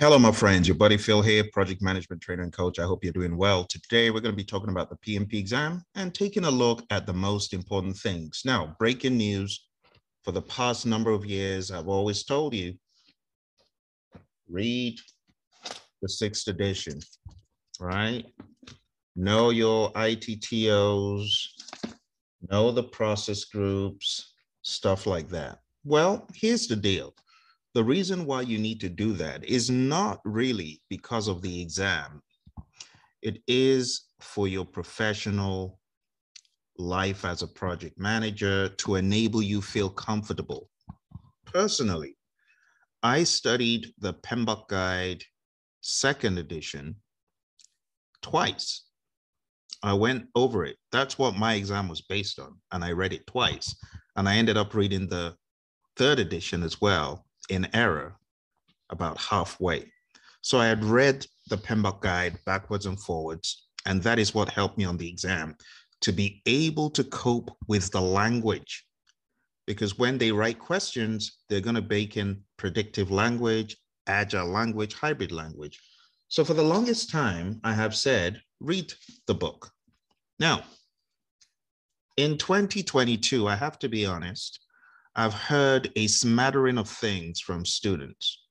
Hello, my friends. Your buddy Phil here, project management trainer and coach. I hope you're doing well. Today, we're going to be talking about the PMP exam and taking a look at the most important things. Now, breaking news for the past number of years, I've always told you read the sixth edition, right? Know your ITTOs, know the process groups, stuff like that. Well, here's the deal the reason why you need to do that is not really because of the exam. It is for your professional life as a project manager to enable you feel comfortable. Personally, I studied the PMBOK Guide second edition twice. I went over it. That's what my exam was based on. And I read it twice. And I ended up reading the third edition as well in error about halfway. So I had read the PMBOK guide backwards and forwards, and that is what helped me on the exam to be able to cope with the language. Because when they write questions, they're going to bake in predictive language, agile language, hybrid language. So for the longest time, I have said, read the book. Now, in 2022, I have to be honest, I've heard a smattering of things from students,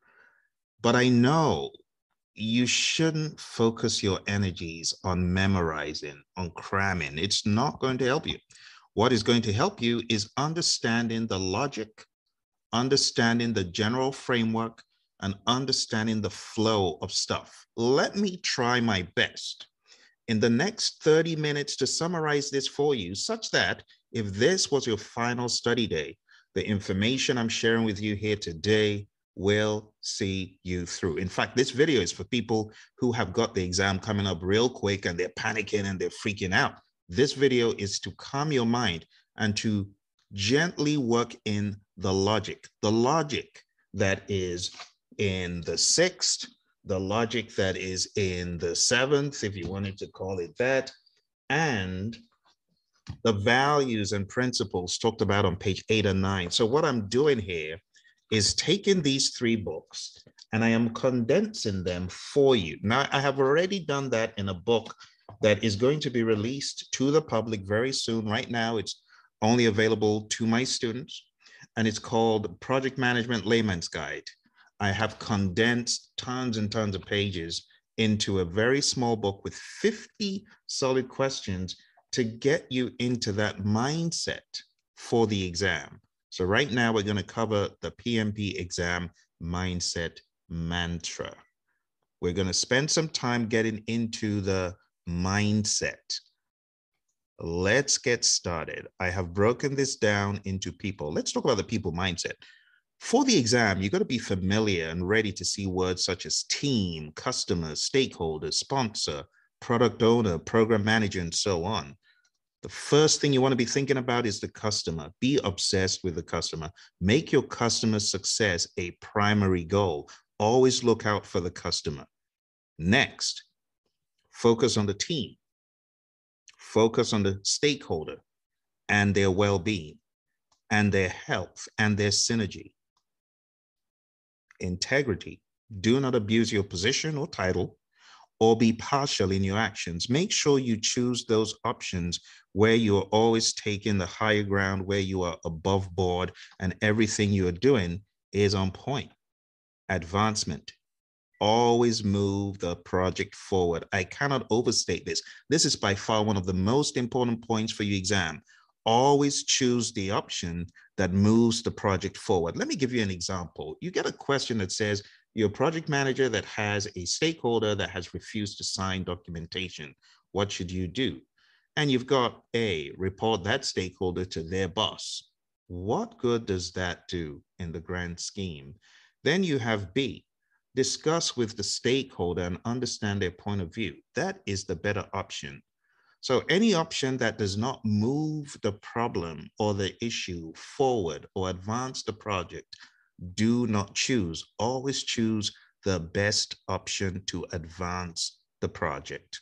but I know you shouldn't focus your energies on memorizing, on cramming. It's not going to help you. What is going to help you is understanding the logic, understanding the general framework, and understanding the flow of stuff. Let me try my best in the next 30 minutes to summarize this for you, such that if this was your final study day, the information I'm sharing with you here today will see you through. In fact, this video is for people who have got the exam coming up real quick and they're panicking and they're freaking out. This video is to calm your mind and to gently work in the logic, the logic that is in the sixth, the logic that is in the seventh, if you wanted to call it that, and the values and principles talked about on page eight and nine. So what I'm doing here is taking these three books and I am condensing them for you. Now, I have already done that in a book that is going to be released to the public very soon. Right now, it's only available to my students, and it's called Project Management Layman's Guide. I have condensed tons and tons of pages into a very small book with 50 solid questions to get you into that mindset for the exam. So right now we're going to cover the PMP exam mindset mantra. We're going to spend some time getting into the mindset. Let's get started. I have broken this down into people. Let's talk about the people mindset. For the exam, you've got to be familiar and ready to see words such as team, customer, stakeholder, sponsor, product owner, program manager, and so on the first thing you want to be thinking about is the customer. Be obsessed with the customer. Make your customer success a primary goal. Always look out for the customer. Next, focus on the team. Focus on the stakeholder and their well being and their health and their synergy. Integrity. Do not abuse your position or title or be partial in your actions. Make sure you choose those options where you're always taking the higher ground, where you are above board, and everything you're doing is on point. Advancement. Always move the project forward. I cannot overstate this. This is by far one of the most important points for your exam. Always choose the option that moves the project forward. Let me give you an example. You get a question that says, you're a project manager that has a stakeholder that has refused to sign documentation. What should you do? And you've got A, report that stakeholder to their boss. What good does that do in the grand scheme? Then you have B, discuss with the stakeholder and understand their point of view. That is the better option. So any option that does not move the problem or the issue forward or advance the project, do not choose. Always choose the best option to advance the project.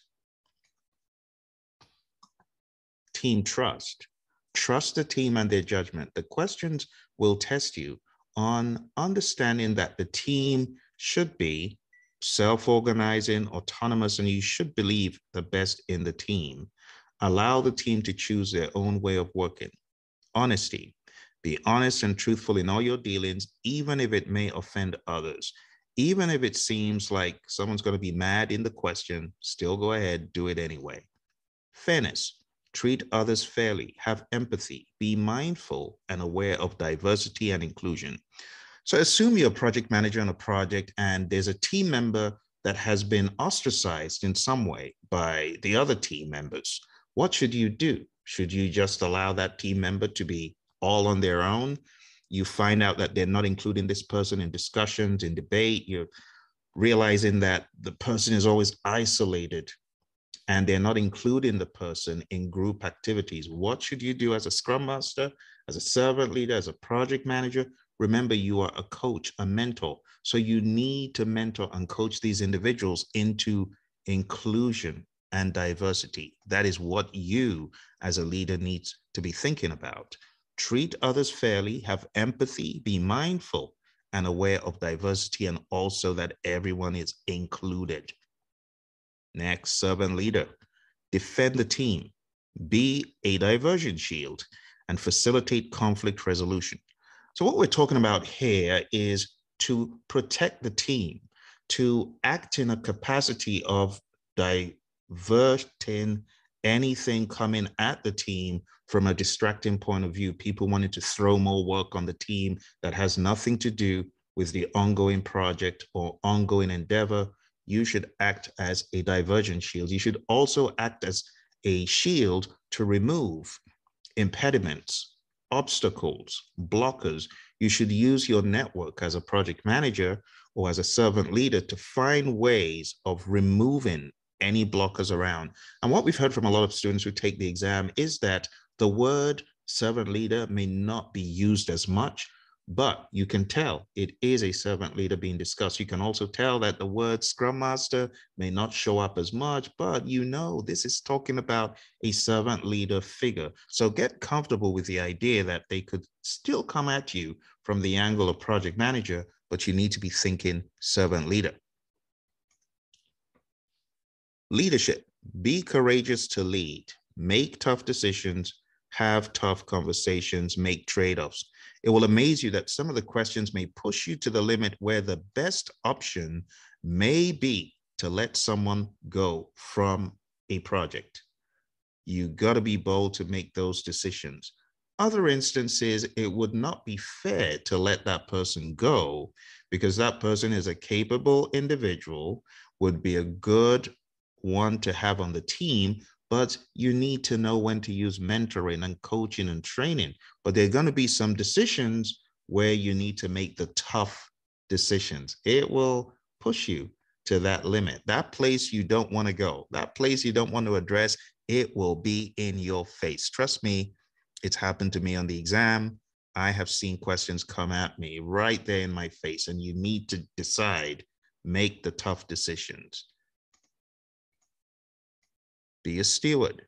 Team trust. Trust the team and their judgment. The questions will test you on understanding that the team should be self-organizing, autonomous, and you should believe the best in the team. Allow the team to choose their own way of working. Honesty. Be honest and truthful in all your dealings, even if it may offend others. Even if it seems like someone's going to be mad in the question, still go ahead, do it anyway. Fairness. Treat others fairly, have empathy, be mindful and aware of diversity and inclusion. So assume you're a project manager on a project and there's a team member that has been ostracized in some way by the other team members. What should you do? Should you just allow that team member to be all on their own? You find out that they're not including this person in discussions, in debate. You're realizing that the person is always isolated and they're not including the person in group activities. What should you do as a scrum master, as a servant leader, as a project manager? Remember, you are a coach, a mentor. So you need to mentor and coach these individuals into inclusion and diversity. That is what you as a leader needs to be thinking about. Treat others fairly, have empathy, be mindful and aware of diversity, and also that everyone is included. Next, servant leader. Defend the team. Be a diversion shield and facilitate conflict resolution. So, what we're talking about here is to protect the team, to act in a capacity of diverting anything coming at the team from a distracting point of view, people wanted to throw more work on the team that has nothing to do with the ongoing project or ongoing endeavor you should act as a divergent shield. You should also act as a shield to remove impediments, obstacles, blockers. You should use your network as a project manager or as a servant leader to find ways of removing any blockers around. And what we've heard from a lot of students who take the exam is that the word servant leader may not be used as much but you can tell it is a servant leader being discussed. You can also tell that the word scrum master may not show up as much, but you know this is talking about a servant leader figure. So get comfortable with the idea that they could still come at you from the angle of project manager, but you need to be thinking servant leader. Leadership, be courageous to lead, make tough decisions, have tough conversations, make trade offs. It will amaze you that some of the questions may push you to the limit where the best option may be to let someone go from a project. You got to be bold to make those decisions. Other instances, it would not be fair to let that person go because that person is a capable individual, would be a good one to have on the team, but you need to know when to use mentoring and coaching and training. But there are going to be some decisions where you need to make the tough decisions. It will push you to that limit, that place you don't want to go, that place you don't want to address. It will be in your face. Trust me, it's happened to me on the exam. I have seen questions come at me right there in my face, and you need to decide, make the tough decisions. Be a steward.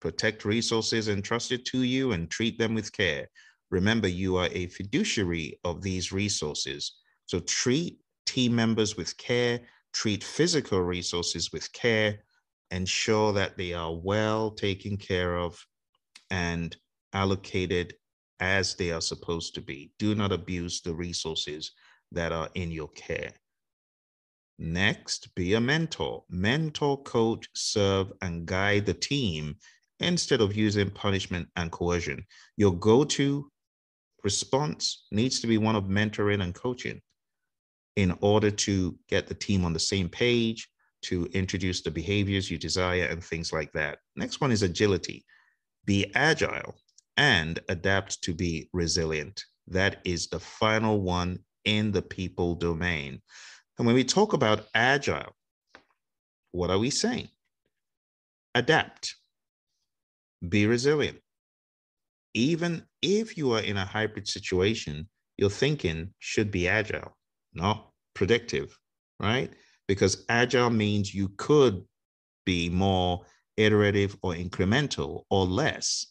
Protect resources entrusted to you and treat them with care. Remember, you are a fiduciary of these resources. So treat team members with care, treat physical resources with care, ensure that they are well taken care of and allocated as they are supposed to be. Do not abuse the resources that are in your care. Next, be a mentor. Mentor, coach, serve, and guide the team instead of using punishment and coercion. Your go to response needs to be one of mentoring and coaching in order to get the team on the same page, to introduce the behaviors you desire, and things like that. Next one is agility. Be agile. and adapt to be resilient. That is the final one in the people domain. And when we talk about agile, what are we saying? Adapt, be resilient. Even if you are in a hybrid situation, your thinking should be agile, not predictive, right? Because agile means you could be more iterative or incremental or less.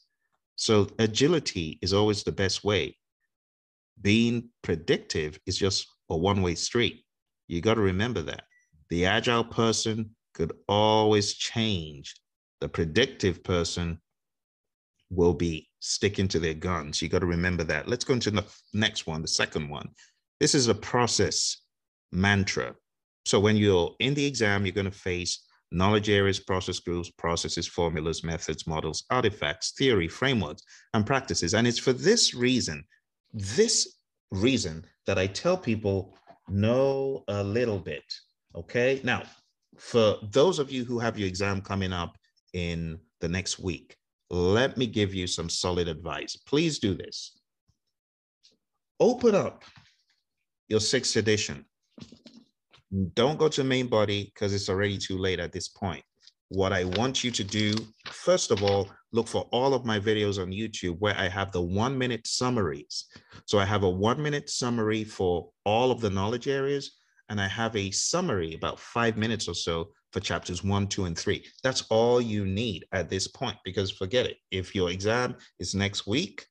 So agility is always the best way. Being predictive is just a one way street. You got to remember that. The agile person could always change. The predictive person will be sticking to their guns. You got to remember that. Let's go into the next one, the second one. This is a process mantra. So when you're in the exam, you're going to face knowledge areas, process groups, processes, formulas, methods, models, artifacts, theory, frameworks, and practices. And it's for this reason, this reason that I tell people know a little bit. Okay. Now, for those of you who have your exam coming up in the next week, let me give you some solid advice. Please do this. Open up your sixth edition don't go to main body because it's already too late at this point. What I want you to do, first of all, look for all of my videos on YouTube where I have the one minute summaries. So I have a one minute summary for all of the knowledge areas, and I have a summary about five minutes or so for chapters one, two, and three. That's all you need at this point because forget it. If your exam is next week,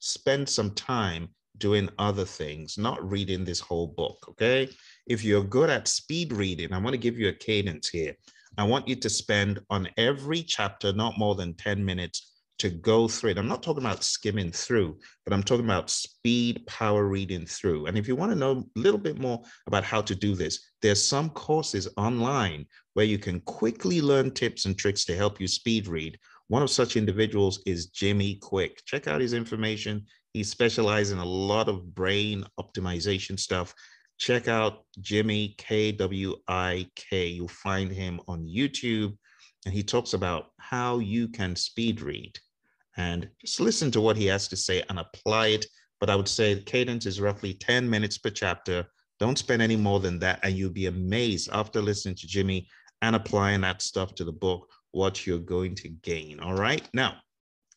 spend some time doing other things, not reading this whole book, okay? if you're good at speed reading, I want to give you a cadence here. I want you to spend on every chapter not more than 10 minutes to go through it. I'm not talking about skimming through, but I'm talking about speed power reading through. And if you want to know a little bit more about how to do this, there's some courses online where you can quickly learn tips and tricks to help you speed read. One of such individuals is Jimmy Kwik. Check out his information. He specializes in a lot of brain optimization stuff check out Jimmy K W I K. You'll find him on YouTube, and he talks about how you can speed read. And just listen to what he has to say and apply it. But I would say the cadence is roughly 10 minutes per chapter. Don't spend any more than that. And you'll be amazed after listening to Jimmy and applying that stuff to the book, what you're going to gain. All right. Now,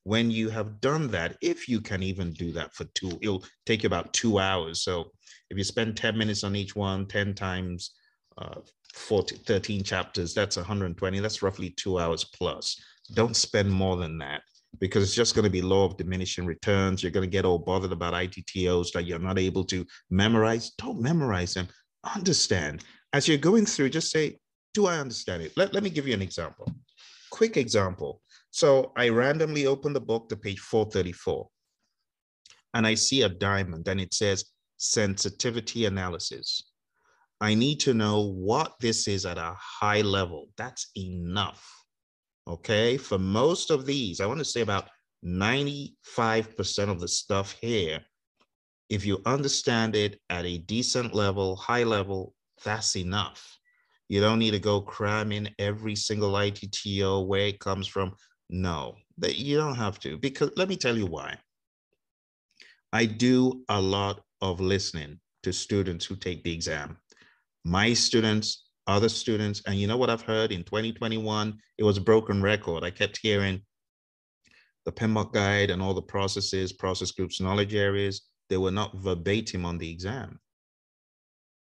when you have done that, if you can even do that for two, it'll take you about two hours. So if you spend 10 minutes on each one, 10 times uh, 40, 13 chapters, that's 120. That's roughly two hours plus. Don't spend more than that because it's just going to be law of diminishing returns. You're going to get all bothered about ITTOs that you're not able to memorize. Don't memorize them. Understand. As you're going through, just say, do I understand it? Let, let me give you an example. Quick example. So I randomly open the book to page 434 and I see a diamond and it says sensitivity analysis. I need to know what this is at a high level. That's enough. Okay. For most of these, I want to say about 95% of the stuff here, if you understand it at a decent level, high level, that's enough. You don't need to go cramming every single ITTO, where it comes from, no, that you don't have to, because let me tell you why. I do a lot of listening to students who take the exam. My students, other students, and you know what I've heard in 2021? It was a broken record. I kept hearing the PMBOK guide and all the processes, process groups, knowledge areas, they were not verbatim on the exam.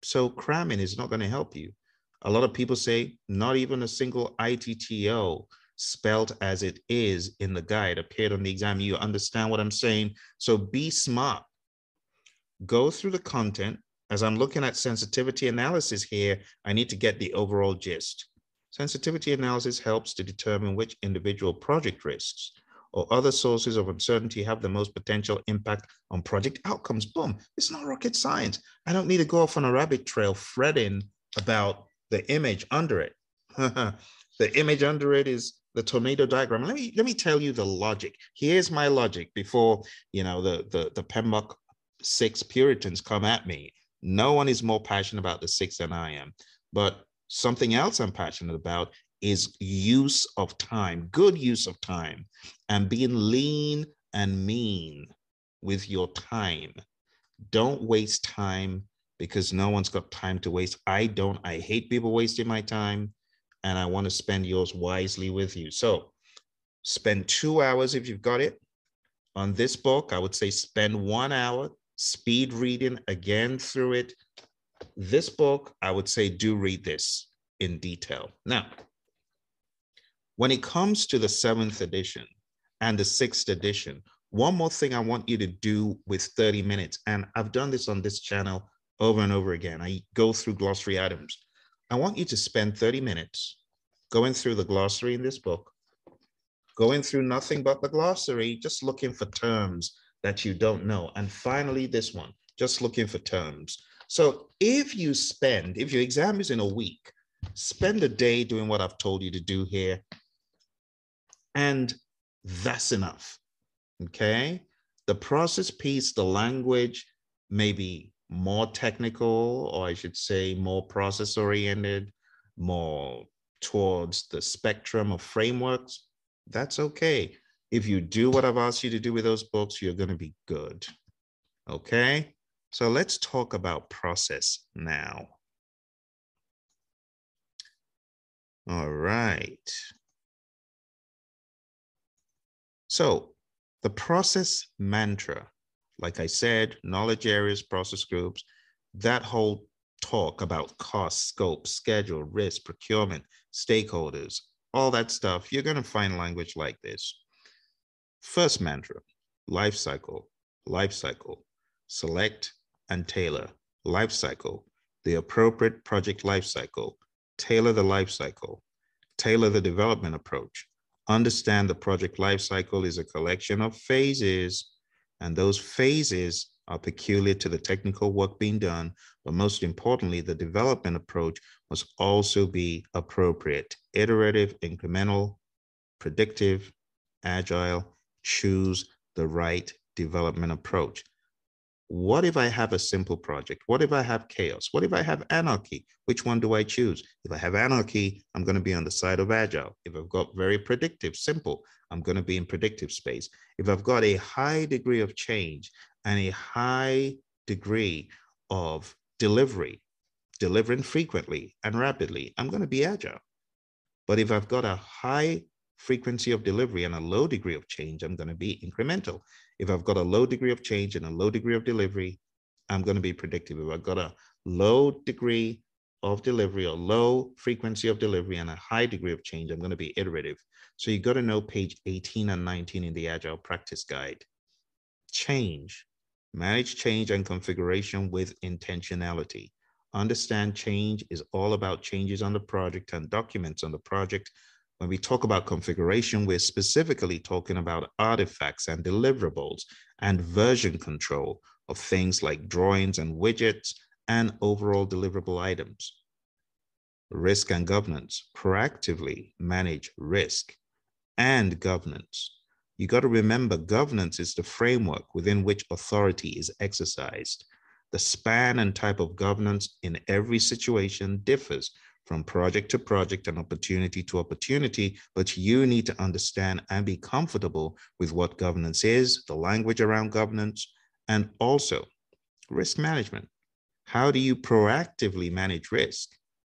So cramming is not going to help you. A lot of people say not even a single ITTO spelled as it is in the guide appeared on the exam. You understand what I'm saying? So be smart. Go through the content. As I'm looking at sensitivity analysis here, I need to get the overall gist. Sensitivity analysis helps to determine which individual project risks or other sources of uncertainty have the most potential impact on project outcomes. Boom. It's not rocket science. I don't need to go off on a rabbit trail fretting about the image under it. the image under it is the tornado diagram. Let me let me tell you the logic. Here's my logic before you know the the the PMBOK six Puritans come at me. No one is more passionate about the six than I am. But something else I'm passionate about is use of time, good use of time, and being lean and mean with your time. Don't waste time because no one's got time to waste. I don't. I hate people wasting my time and I want to spend yours wisely with you. So spend two hours if you've got it on this book. I would say spend one hour speed reading again through it. This book, I would say do read this in detail. Now, when it comes to the seventh edition and the sixth edition, one more thing I want you to do with 30 minutes, and I've done this on this channel over and over again. I go through glossary items. I want you to spend 30 minutes going through the glossary in this book, going through nothing but the glossary, just looking for terms that you don't know. And finally, this one, just looking for terms. So if you spend, if your exam is in a week, spend a day doing what I've told you to do here. And that's enough. Okay. The process piece, the language may be more technical, or I should say more process oriented, more towards the spectrum of frameworks. That's okay. If you do what I've asked you to do with those books, you're going to be good. Okay. So let's talk about process now. All right. So the process mantra, like I said, knowledge areas, process groups, that whole talk about cost, scope, schedule, risk, procurement, stakeholders, all that stuff, you're going to find language like this. First mantra, life cycle, life cycle, select and tailor, life cycle, the appropriate project life cycle, tailor the life cycle, tailor the development approach, understand the project life cycle is a collection of phases, and those phases are peculiar to the technical work being done, but most importantly, the development approach must also be appropriate, iterative, incremental, predictive, agile, choose the right development approach. What if I have a simple project? What if I have chaos? What if I have anarchy? Which one do I choose? If I have anarchy, I'm going to be on the side of agile. If I've got very predictive, simple, I'm going to be in predictive space. If I've got a high degree of change and a high degree of delivery, delivering frequently and rapidly, I'm going to be agile. But if I've got a high frequency of delivery and a low degree of change, I'm going to be incremental. If I've got a low degree of change and a low degree of delivery, I'm going to be predictive. If I've got a low degree of delivery or low frequency of delivery and a high degree of change, I'm going to be iterative. So you've got to know page 18 and 19 in the Agile Practice Guide. Change. Manage change and configuration with intentionality. Understand change is all about changes on the project and documents on the project when we talk about configuration, we're specifically talking about artifacts and deliverables and version control of things like drawings and widgets and overall deliverable items. Risk and governance, proactively manage risk and governance. You got to remember governance is the framework within which authority is exercised. The span and type of governance in every situation differs from project to project and opportunity to opportunity, but you need to understand and be comfortable with what governance is, the language around governance, and also risk management. How do you proactively manage risk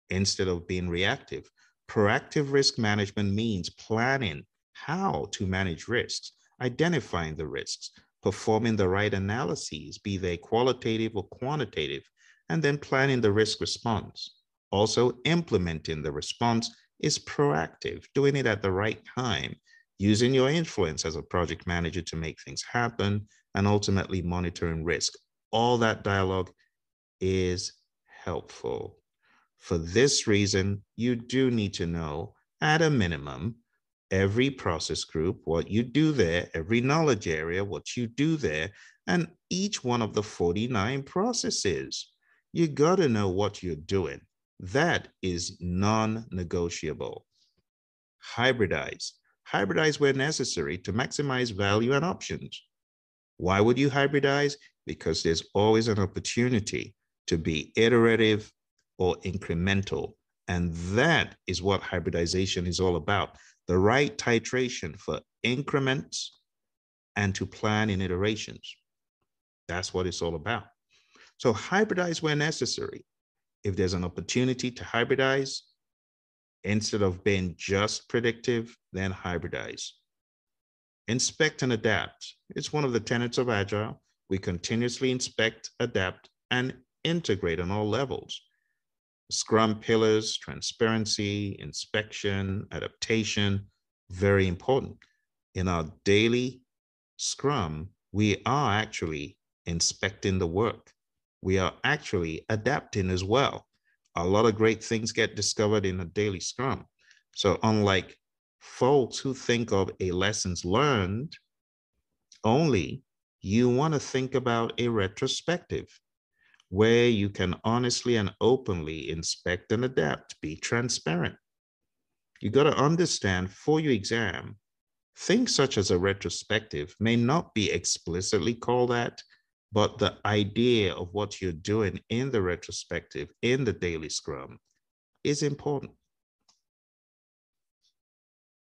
instead of being reactive? Proactive risk management means planning how to manage risks, identifying the risks, performing the right analyses, be they qualitative or quantitative, and then planning the risk response. Also, implementing the response is proactive, doing it at the right time, using your influence as a project manager to make things happen, and ultimately monitoring risk. All that dialogue is helpful. For this reason, you do need to know, at a minimum, every process group, what you do there, every knowledge area, what you do there, and each one of the 49 processes. You got to know what you're doing. That is non-negotiable. Hybridize. Hybridize where necessary to maximize value and options. Why would you hybridize? Because there's always an opportunity to be iterative or incremental. And that is what hybridization is all about. The right titration for increments and to plan in iterations. That's what it's all about. So hybridize where necessary. If there's an opportunity to hybridize, instead of being just predictive, then hybridize. Inspect and adapt. It's one of the tenets of Agile. We continuously inspect, adapt, and integrate on all levels. Scrum pillars, transparency, inspection, adaptation, very important. In our daily Scrum, we are actually inspecting the work. We are actually adapting as well. A lot of great things get discovered in a daily Scrum. So, unlike folks who think of a lessons learned only, you want to think about a retrospective where you can honestly and openly inspect and adapt, be transparent. You got to understand for your exam, things such as a retrospective may not be explicitly called that, but the idea of what you're doing in the retrospective, in the daily scrum, is important.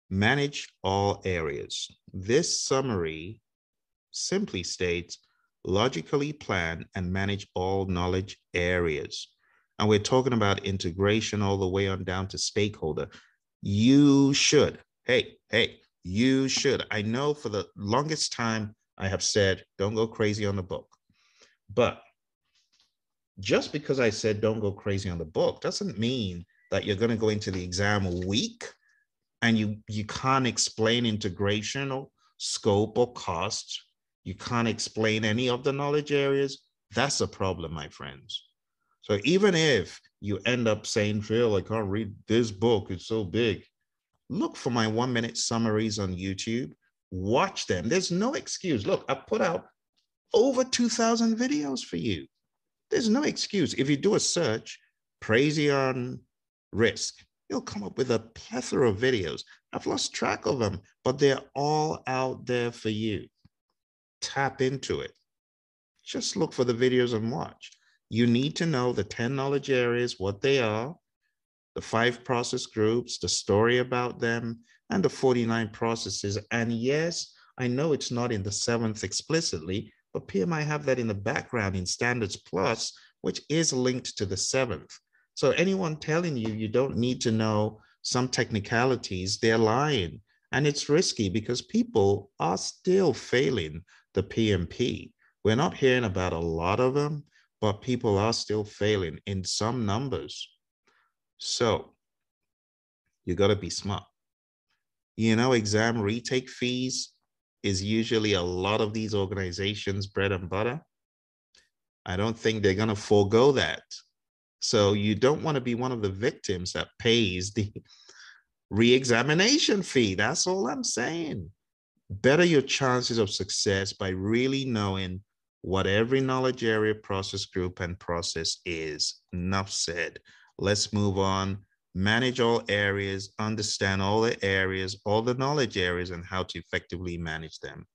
Manage all areas. This summary simply states logically plan and manage all knowledge areas. And we're talking about integration all the way on down to stakeholder. You should, hey, hey, you should. I know for the longest time I have said, don't go crazy on the book. But just because I said don't go crazy on the book doesn't mean that you're going to go into the exam weak and you you can't explain integration or scope or cost you can't explain any of the knowledge areas, that's a problem, my friends. So even if you end up saying, Phil, I can't read this book, it's so big, look for my one minute summaries on YouTube, watch them. There's no excuse. Look, I put out over 2,000 videos for you. There's no excuse. If you do a search, Praizion risk, you'll come up with a plethora of videos. I've lost track of them, but they're all out there for you tap into it. Just look for the videos and watch. You need to know the 10 knowledge areas, what they are, the five process groups, the story about them, and the 49 processes. And yes, I know it's not in the seventh explicitly, but PMI have that in the background in Standards Plus, which is linked to the seventh. So anyone telling you you don't need to know some technicalities, they're lying. And it's risky because people are still failing the PMP. We're not hearing about a lot of them, but people are still failing in some numbers. So you got to be smart. You know, exam retake fees is usually a lot of these organizations' bread and butter. I don't think they're going to forego that. So you don't want to be one of the victims that pays the re-examination fee. That's all I'm saying better your chances of success by really knowing what every knowledge area process group and process is. Enough said. Let's move on. Manage all areas, understand all the areas, all the knowledge areas, and how to effectively manage them.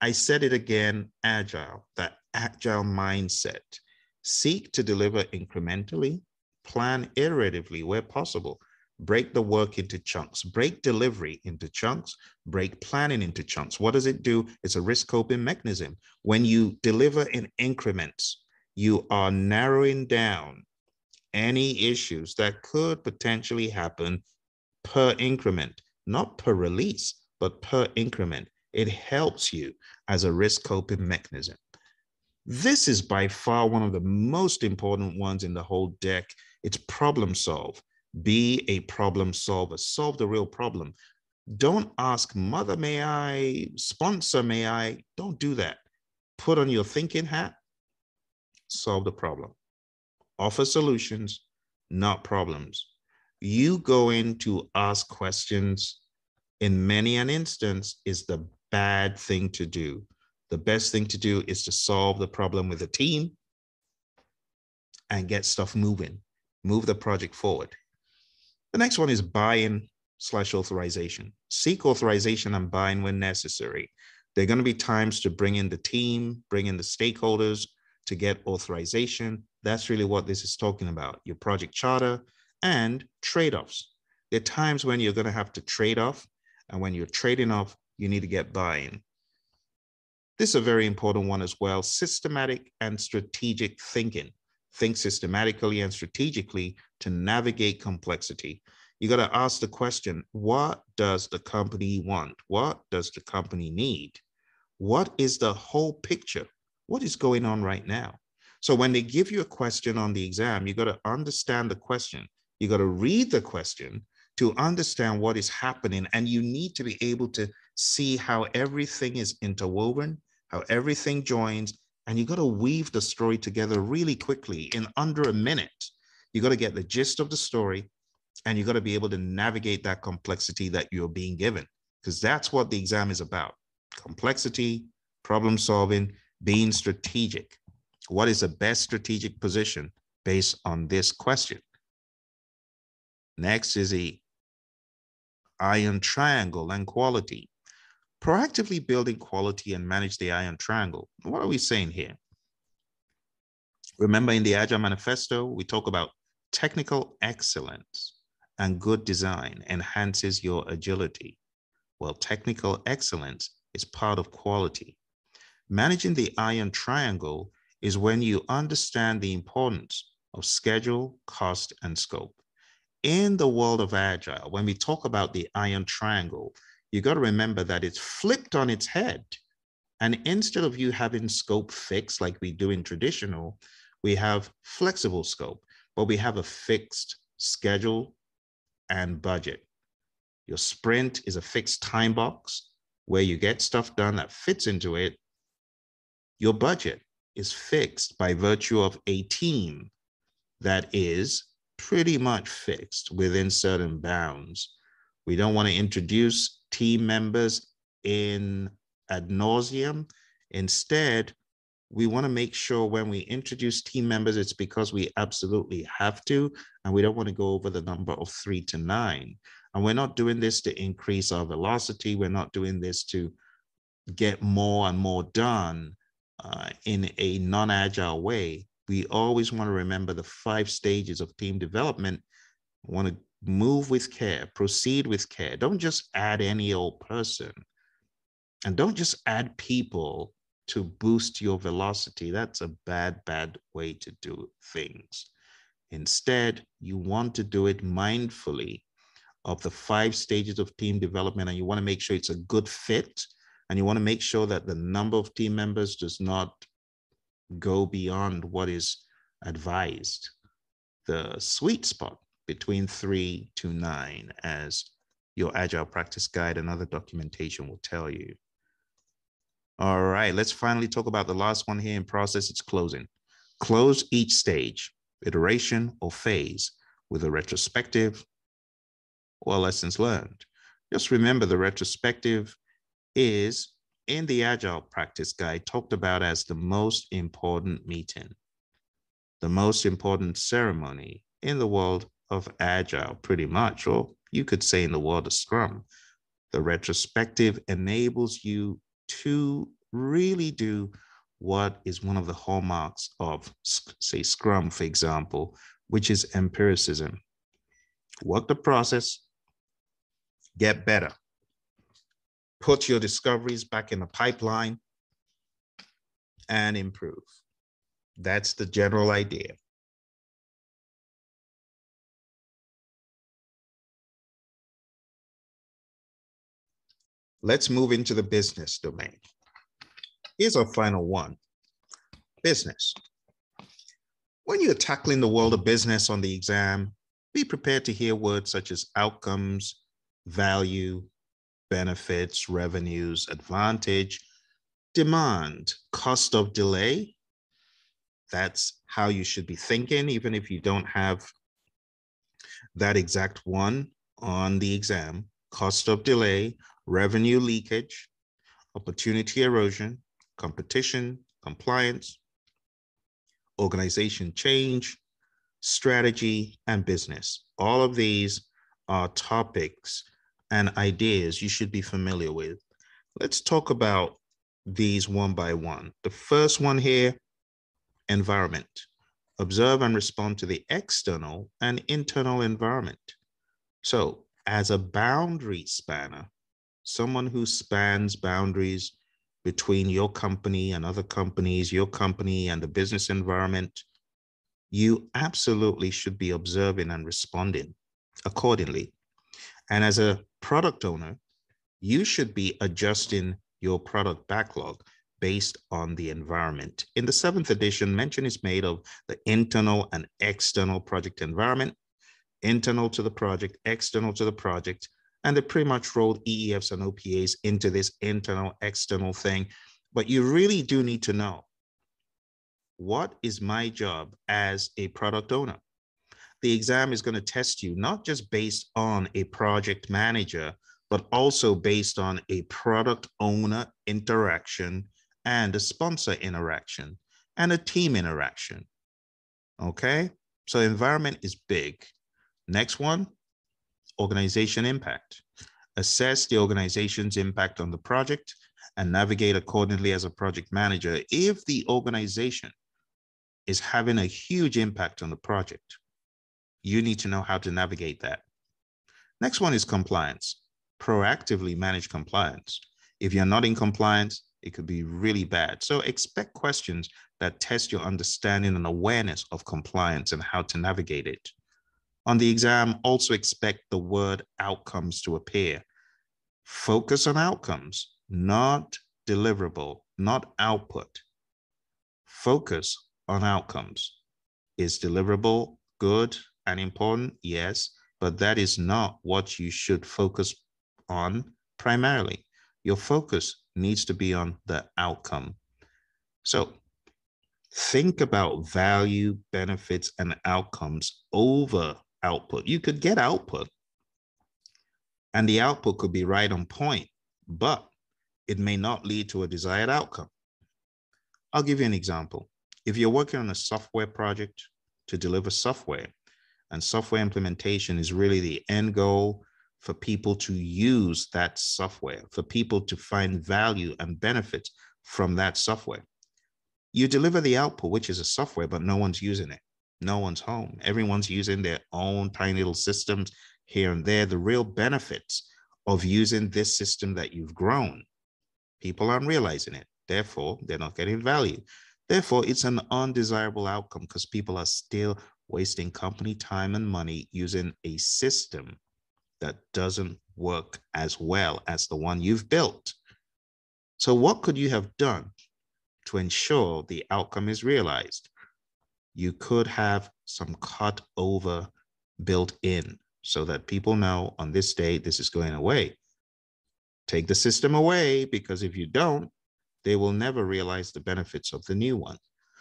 I said it again agile, that agile mindset. Seek to deliver incrementally, plan iteratively where possible, break the work into chunks, break delivery into chunks, break planning into chunks. What does it do? It's a risk coping mechanism. When you deliver in increments, you are narrowing down any issues that could potentially happen per increment, not per release, but per increment. It helps you as a risk coping mechanism. This is by far one of the most important ones in the whole deck. It's problem solve. Be a problem solver, solve the real problem. Don't ask, Mother, may I, sponsor, may I? Don't do that. Put on your thinking hat, solve the problem. Offer solutions, not problems. You go in to ask questions in many an instance is the bad thing to do. The best thing to do is to solve the problem with a team and get stuff moving, move the project forward. The next one is buy-in slash authorization. Seek authorization and buy-in when necessary. There are going to be times to bring in the team, bring in the stakeholders to get authorization. That's really what this is talking about, your project charter and trade-offs. There are times when you're going to have to trade off, and when you're trading off, you need to get buy-in. This is a very important one as well. Systematic and strategic thinking. Think systematically and strategically to navigate complexity. You got to ask the question what does the company want? What does the company need? What is the whole picture? What is going on right now? So when they give you a question on the exam, you got to understand the question. You got to read the question to understand what is happening. And you need to be able to see how everything is interwoven how everything joins, and you got to weave the story together really quickly in under a minute. You got to get the gist of the story, and you got to be able to navigate that complexity that you're being given, because that's what the exam is about complexity, problem solving, being strategic. What is the best strategic position based on this question? Next is the iron triangle and quality proactively building quality and manage the iron triangle. What are we saying here? Remember in the Agile Manifesto, we talk about technical excellence and good design enhances your agility. Well, technical excellence is part of quality. Managing the iron triangle is when you understand the importance of schedule, cost, and scope. In the world of Agile, when we talk about the iron triangle, you got to remember that it's flipped on its head. And instead of you having scope fixed like we do in traditional, we have flexible scope, but we have a fixed schedule and budget. Your sprint is a fixed time box where you get stuff done that fits into it. Your budget is fixed by virtue of a team that is pretty much fixed within certain bounds. We don't want to introduce team members in ad nauseum. Instead, we want to make sure when we introduce team members, it's because we absolutely have to, and we don't want to go over the number of three to nine. And we're not doing this to increase our velocity. We're not doing this to get more and more done uh, in a non agile way. We always want to remember the five stages of team development. We want to move with care, proceed with care. Don't just add any old person. And don't just add people to boost your velocity. That's a bad, bad way to do things. Instead, you want to do it mindfully of the five stages of team development, and you want to make sure it's a good fit. And you want to make sure that the number of team members does not go beyond what is advised. The sweet spot between three to nine, as your Agile practice guide and other documentation will tell you. All right, let's finally talk about the last one here in process. It's closing. Close each stage, iteration or phase with a retrospective or lessons learned. Just remember the retrospective is in the Agile practice guide talked about as the most important meeting, the most important ceremony in the world of Agile, pretty much, or you could say in the world of Scrum. The retrospective enables you to really do what is one of the hallmarks of, say, Scrum, for example, which is empiricism. Work the process, get better. Put your discoveries back in the pipeline and improve. That's the general idea. Let's move into the business domain. Here's our final one, business. When you're tackling the world of business on the exam, be prepared to hear words such as outcomes, value, benefits, revenues, advantage, demand, cost of delay. That's how you should be thinking, even if you don't have that exact one on the exam. Cost of delay, revenue leakage, opportunity erosion, competition, compliance, organization change, strategy, and business. All of these are topics and ideas you should be familiar with. Let's talk about these one by one. The first one here environment. Observe and respond to the external and internal environment. So, as a boundary spanner, someone who spans boundaries between your company and other companies, your company and the business environment, you absolutely should be observing and responding accordingly. And as a product owner, you should be adjusting your product backlog based on the environment. In the seventh edition, mention is made of the internal and external project environment, internal to the project, external to the project, and they pretty much rolled EEFs and OPAs into this internal, external thing. But you really do need to know what is my job as a product owner? The exam is going to test you not just based on a project manager, but also based on a product owner interaction and a sponsor interaction and a team interaction. Okay, so environment is big. Next one, organization impact. Assess the organization's impact on the project and navigate accordingly as a project manager if the organization is having a huge impact on the project. You need to know how to navigate that. Next one is compliance. Proactively manage compliance. If you're not in compliance, it could be really bad. So expect questions that test your understanding and awareness of compliance and how to navigate it. On the exam, also expect the word outcomes to appear. Focus on outcomes, not deliverable, not output. Focus on outcomes. Is deliverable good and important? Yes, but that is not what you should focus on primarily. Your focus needs to be on the outcome. So think about value, benefits, and outcomes over output. You could get output, and the output could be right on point, but it may not lead to a desired outcome. I'll give you an example. If you're working on a software project to deliver software, and software implementation is really the end goal for people to use that software, for people to find value and benefit from that software. You deliver the output, which is a software, but no one's using it. No one's home. Everyone's using their own tiny little systems here and there. The real benefits of using this system that you've grown, people aren't realizing it. Therefore, they're not getting value. Therefore, it's an undesirable outcome because people are still wasting company time and money using a system that doesn't work as well as the one you've built. So, what could you have done to ensure the outcome is realized? You could have some cut over built in so that people know on this day this is going away. Take the system away because if you don't, they will never realize the benefits of the new one.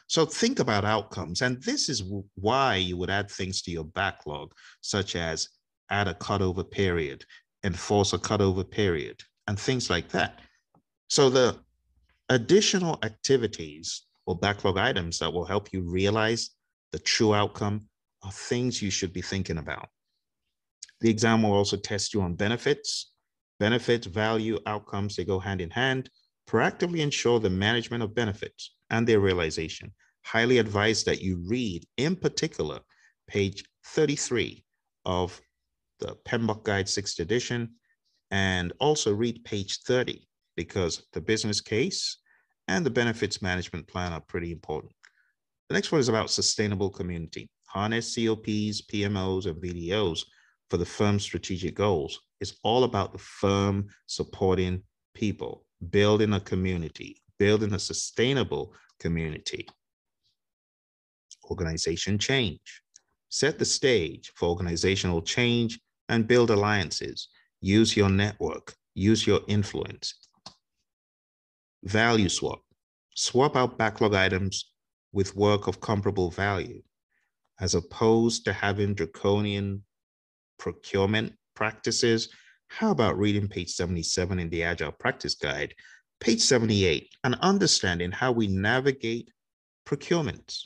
So think about outcomes. And this is why you would add things to your backlog, such as add a cutover period, enforce a cutover period, and things like that. So the additional activities or backlog items that will help you realize the true outcome are things you should be thinking about. The exam will also test you on benefits. Benefits, value, outcomes, they go hand in hand. Proactively ensure the management of benefits and their realization. Highly advise that you read, in particular, page 33 of the PMBOK Guide 6th edition, and also read page 30 because the business case and the benefits management plan are pretty important. The next one is about sustainable community. Harness COPs, PMOs, and VDOs for the firm's strategic goals. It's all about the firm supporting people, building a community, building a sustainable community. Organization change. Set the stage for organizational change and build alliances. Use your network, use your influence. Value swap. Swap out backlog items with work of comparable value, as opposed to having draconian procurement practices. How about reading page 77 in the Agile Practice Guide, page 78, and understanding how we navigate procurements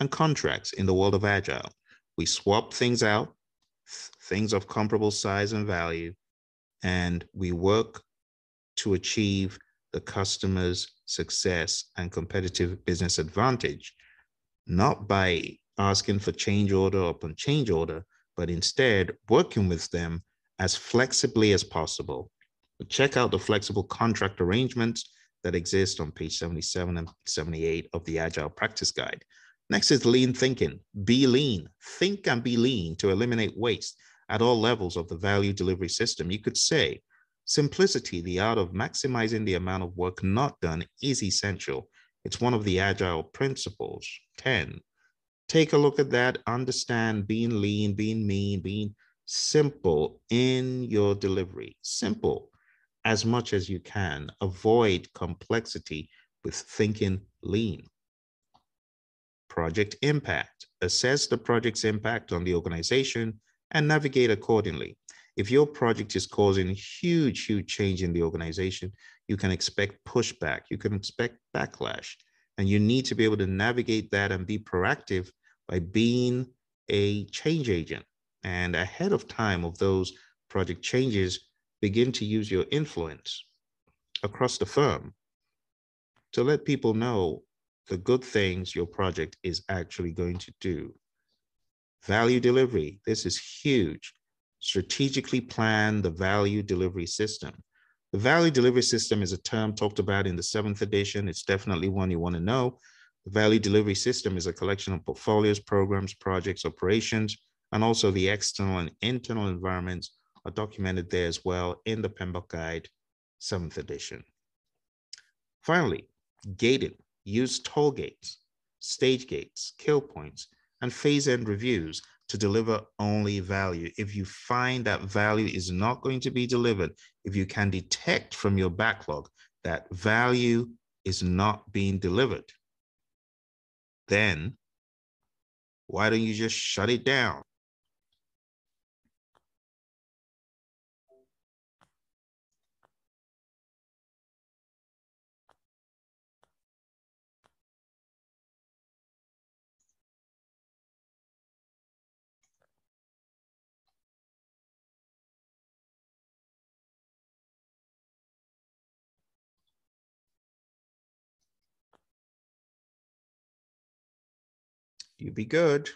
and contracts in the world of Agile? We swap things out things of comparable size and value, and we work to achieve the customer's success and competitive business advantage, not by asking for change order upon change order, but instead working with them as flexibly as possible. Check out the flexible contract arrangements that exist on page 77 and 78 of the Agile Practice Guide. Next is lean thinking. Be lean. Think and be lean to eliminate waste at all levels of the value delivery system. You could say simplicity, the art of maximizing the amount of work not done, is essential. It's one of the Agile principles. 10. Take a look at that. Understand being lean, being mean, being simple in your delivery. Simple as much as you can. Avoid complexity with thinking lean. Project impact. Assess the project's impact on the organization and navigate accordingly. If your project is causing huge, huge change in the organization, you can expect pushback, you can expect backlash, and you need to be able to navigate that and be proactive by being a change agent and ahead of time of those project changes, begin to use your influence across the firm to let people know the good things your project is actually going to do. Value delivery, this is huge. Strategically plan the value delivery system. The value delivery system is a term talked about in the seventh edition. It's definitely one you want to know. The value delivery system is a collection of portfolios, programs, projects, operations, and also the external and internal environments are documented there as well in the PMBOK Guide, 7th edition. Finally, gating. Use toll gates, stage gates, kill points, and phase end reviews to deliver only value. If you find that value is not going to be delivered, if you can detect from your backlog that value is not being delivered, then why don't you just shut it down? You be good.